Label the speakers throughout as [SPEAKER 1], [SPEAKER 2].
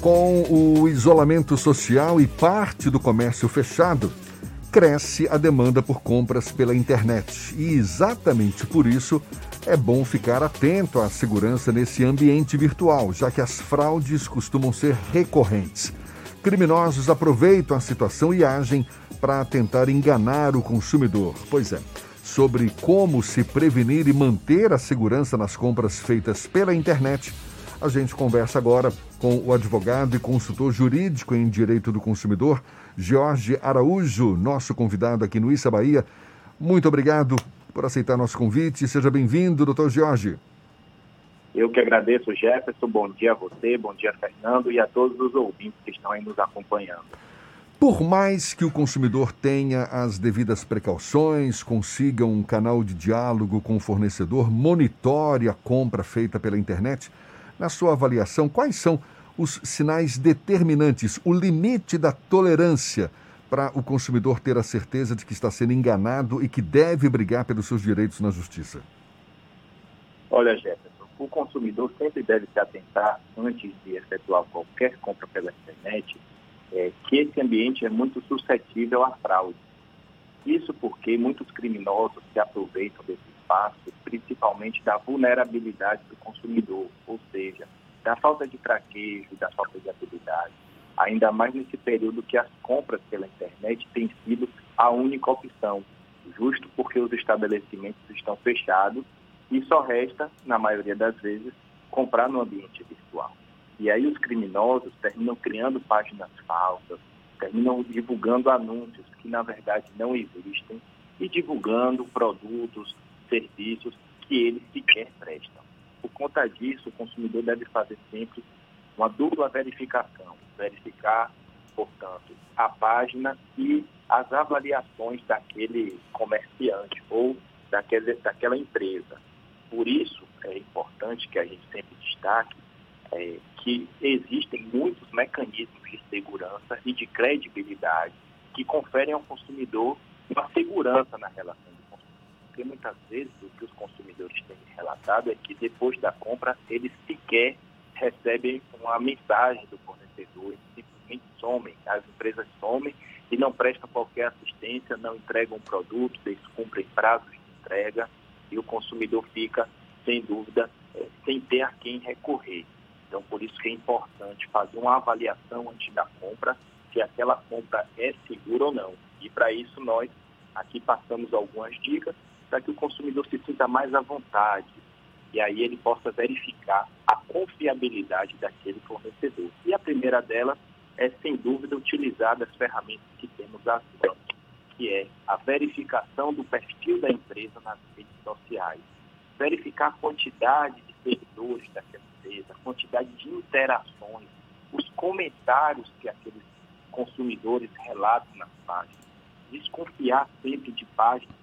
[SPEAKER 1] Com o isolamento social e parte do comércio fechado, cresce a demanda por compras pela internet. E exatamente por isso é bom ficar atento à segurança nesse ambiente virtual, já que as fraudes costumam ser recorrentes. Criminosos aproveitam a situação e agem para tentar enganar o consumidor. Pois é, sobre como se prevenir e manter a segurança nas compras feitas pela internet a gente conversa agora com o advogado e consultor jurídico em direito do consumidor, Jorge Araújo, nosso convidado aqui no Issa Bahia. Muito obrigado por aceitar nosso convite. Seja bem-vindo, doutor Jorge.
[SPEAKER 2] Eu que agradeço, Jefferson. Bom dia a você, bom dia, Fernando, e a todos os ouvintes que estão aí nos acompanhando.
[SPEAKER 1] Por mais que o consumidor tenha as devidas precauções, consiga um canal de diálogo com o fornecedor, monitore a compra feita pela internet, na sua avaliação, quais são os sinais determinantes, o limite da tolerância para o consumidor ter a certeza de que está sendo enganado e que deve brigar pelos seus direitos na justiça?
[SPEAKER 2] Olha, Jefferson, o consumidor sempre deve se atentar, antes de efetuar qualquer compra pela internet, é, que esse ambiente é muito suscetível à fraude. Isso porque muitos criminosos se aproveitam desse espaço, principalmente da vulnerabilidade do consumidor, ou seja, da falta de traquejo, da falta de habilidade. Ainda mais nesse período que as compras pela internet têm sido a única opção, justo porque os estabelecimentos estão fechados e só resta, na maioria das vezes, comprar no ambiente virtual. E aí os criminosos terminam criando páginas falsas, terminam divulgando anúncios que na verdade não existem e divulgando produtos, serviços que eles sequer prestam. Por conta disso, o consumidor deve fazer sempre uma dupla verificação, verificar, portanto, a página e as avaliações daquele comerciante ou daquele, daquela empresa. Por isso, é importante que a gente sempre destaque é, que existem muitos mecanismos de segurança e de credibilidade que conferem ao consumidor uma segurança na relação. Porque muitas vezes o que os consumidores têm relatado é que depois da compra eles sequer recebem uma mensagem do fornecedor, eles simplesmente somem, as empresas somem e não prestam qualquer assistência, não entregam o produto, descumprem prazos de entrega e o consumidor fica, sem dúvida, é, sem ter a quem recorrer. Então, por isso que é importante fazer uma avaliação antes da compra, se aquela compra é segura ou não. E para isso nós aqui passamos algumas dicas para que o consumidor se sinta mais à vontade e aí ele possa verificar a confiabilidade daquele fornecedor. E a primeira delas é, sem dúvida, utilizar as ferramentas que temos à mão, que é a verificação do perfil da empresa nas redes sociais, verificar a quantidade de seguidores daquela empresa, a quantidade de interações, os comentários que aqueles consumidores relatam nas páginas. Desconfiar sempre de páginas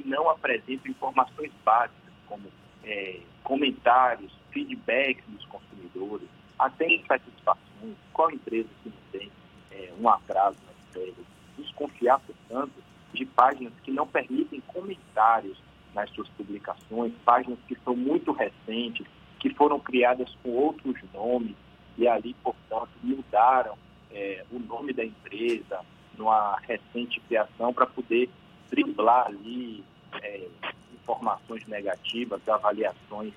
[SPEAKER 2] que não apresentam informações básicas, como é, comentários, feedback dos consumidores, até insatisfações, qual empresa que não tem é, um atraso na entrega. Desconfiar, portanto, de páginas que não permitem comentários nas suas publicações, páginas que são muito recentes, que foram criadas com outros nomes e ali, portanto, mudaram é, o nome da empresa numa recente criação para poder driblar ali é, informações negativas, avaliações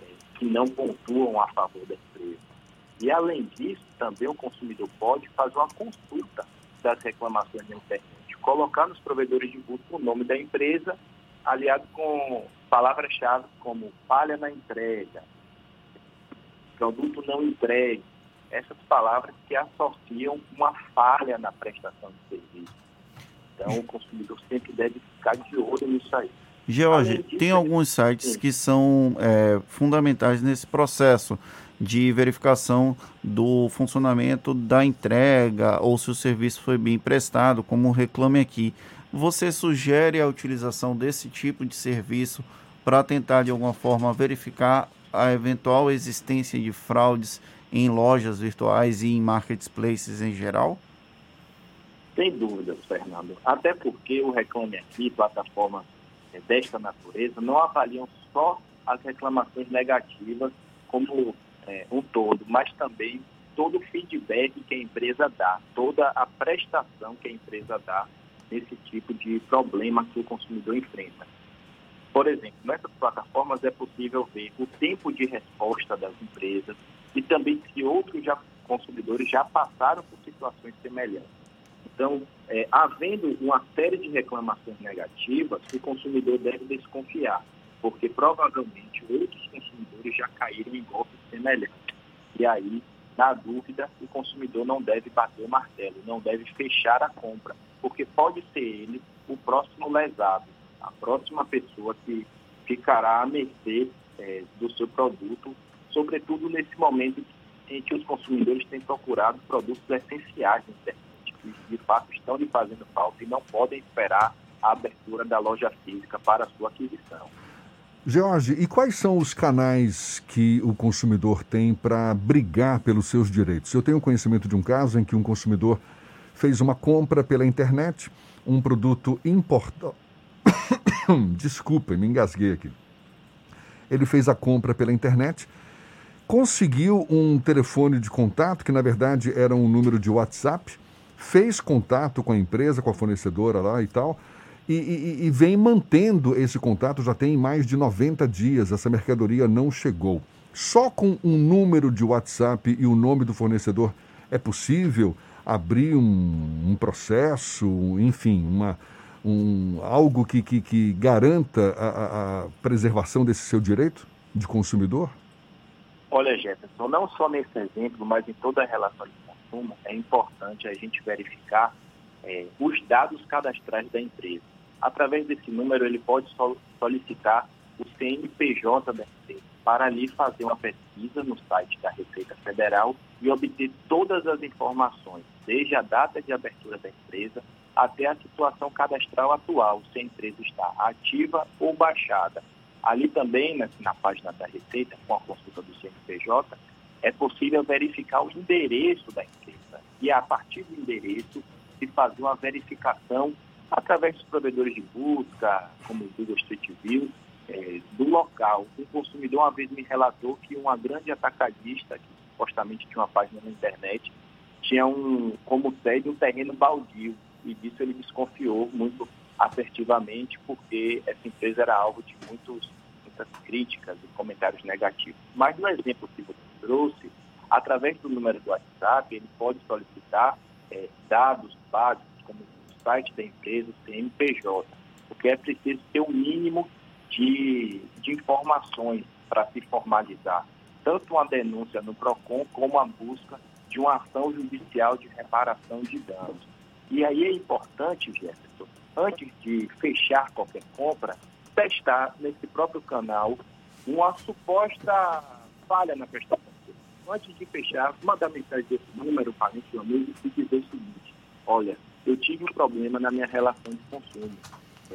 [SPEAKER 2] é, que não pontuam a favor da empresa. E, além disso, também o consumidor pode fazer uma consulta das reclamações na internet, colocar nos provedores de busca o nome da empresa, aliado com palavras-chave como falha na entrega, produto não entregue, essas palavras que associam uma falha na prestação de serviço. Então, o consumidor sempre deve ficar de olho nisso aí.
[SPEAKER 3] George, tem alguns sites sim. que são é, fundamentais nesse processo de verificação do funcionamento da entrega ou se o serviço foi bem prestado, como Reclame Aqui. Você sugere a utilização desse tipo de serviço para tentar, de alguma forma, verificar a eventual existência de fraudes em lojas virtuais e em marketplaces em geral?
[SPEAKER 2] Sem dúvidas, Fernando. Até porque o Reclame Aqui, plataforma é, desta natureza, não avaliam só as reclamações negativas como é, um todo, mas também todo o feedback que a empresa dá, toda a prestação que a empresa dá nesse tipo de problema que o consumidor enfrenta. Por exemplo, nessas plataformas é possível ver o tempo de resposta das empresas e também se outros já, consumidores já passaram por situações semelhantes. Então, é, havendo uma série de reclamações negativas, o consumidor deve desconfiar, porque provavelmente outros consumidores já caíram em golpes semelhantes. E aí, na dúvida, o consumidor não deve bater o martelo, não deve fechar a compra, porque pode ser ele o próximo lesado, a próxima pessoa que ficará à mercê é, do seu produto, sobretudo nesse momento em que os consumidores têm procurado produtos essenciais na internet, de fato estão lhe fazendo falta e não podem esperar a abertura da loja física para sua aquisição.
[SPEAKER 1] George, e quais são os canais que o consumidor tem para brigar pelos seus direitos? Eu tenho conhecimento de um caso em que um consumidor fez uma compra pela internet, um produto importado. Desculpa, me engasguei aqui. Ele fez a compra pela internet, conseguiu um telefone de contato, que na verdade era um número de WhatsApp, fez contato com a empresa, com a fornecedora lá e tal e, e, e, vem mantendo esse contato já tem mais de 90 dias. Essa mercadoria não chegou. Só com um número de WhatsApp e o nome do fornecedor é possível abrir um, um processo, enfim, uma, um, algo que, que, que garanta a, a, preservação desse seu direito de consumidor?
[SPEAKER 2] Olha, Jefferson, não só nesse exemplo, mas em toda a relação de consumo, é importante a gente verificar é, os dados cadastrais da empresa através desse número, ele pode solicitar o CNPJ da empresa para ali fazer uma pesquisa no site da Receita Federal e obter todas as informações, desde a data de abertura da empresa até a situação cadastral atual, se a empresa está ativa ou baixada. Ali também, na, na página da Receita, com a consulta do CNPJ, é possível verificar o endereço da empresa e, a partir do endereço, se fazer uma verificação através dos provedores de busca, como o Google Street View, é, do local. Um consumidor uma vez me relatou que uma grande atacadista, que supostamente tinha uma página na internet, tinha um, como sede um terreno baldio e disso ele desconfiou muito assertivamente porque essa empresa era alvo de muitos, muitas críticas e comentários negativos. Mas no exemplo que você trouxe, através do número do WhatsApp, ele pode solicitar é, dados básicos como site da empresa, o CNPJ, porque é preciso ter o um mínimo de, de informações para se formalizar, tanto uma denúncia no PROCON como a busca de uma ação judicial de reparação de danos. E aí é importante, Jefferson, antes de fechar qualquer compra, testar nesse próprio canal uma suposta falha na prestação. Antes de fechar, mandar mensagem desse número para o amigo e dizer o seguinte, olha, eu tive um problema na minha relação de consumo.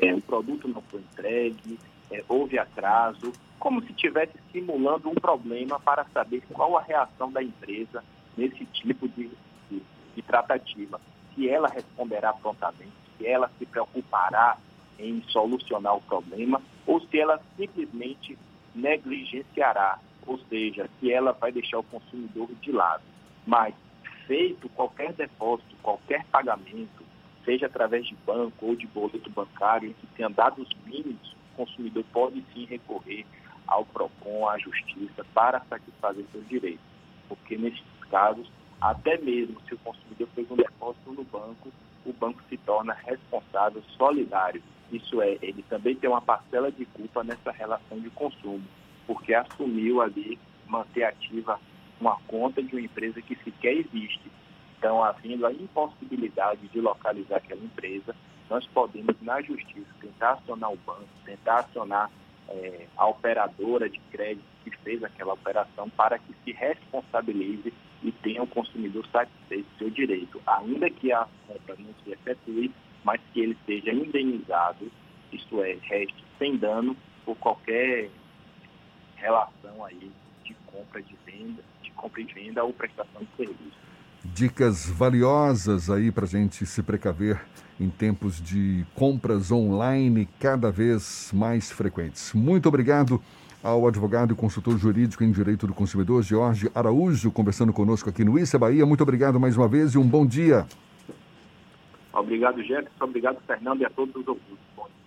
[SPEAKER 2] É, o produto não foi entregue, é, houve atraso, como se estivesse simulando um problema para saber qual a reação da empresa nesse tipo de, de, de tratativa. Se ela responderá prontamente, se ela se preocupará em solucionar o problema ou se ela simplesmente negligenciará, ou seja, se ela vai deixar o consumidor de lado. Mas feito qualquer depósito, qualquer pagamento, seja através de banco ou de boleto bancário, que tenha dados mínimos, o consumidor pode sim recorrer ao PROCON, à Justiça, para satisfazer seus direitos. Porque nesses casos, até mesmo se o consumidor fez um depósito no banco, o banco se torna responsável solidário. Isso é, ele também tem uma parcela de culpa nessa relação de consumo, porque assumiu ali manter ativa uma conta de uma empresa que sequer existe. Então, havendo a impossibilidade de localizar aquela empresa, nós podemos, na justiça, tentar acionar o banco, tentar acionar é, a operadora de crédito que fez aquela operação para que se responsabilize e tenha o consumidor satisfeito seu direito, ainda que a compra não se efetue, mas que ele seja indenizado, isto é, reste sem dano por qualquer relação aí de compra de venda, compra e venda ou prestação de serviço.
[SPEAKER 1] Dicas valiosas aí para a gente se precaver em tempos de compras online cada vez mais frequentes. Muito obrigado ao advogado e consultor jurídico em direito do consumidor, Jorge Araújo, conversando conosco aqui no Issa Bahia. Muito obrigado mais uma vez e um bom dia.
[SPEAKER 2] Obrigado, Jefferson. Obrigado, Fernando, e a todos os ouvintes. Bom dia.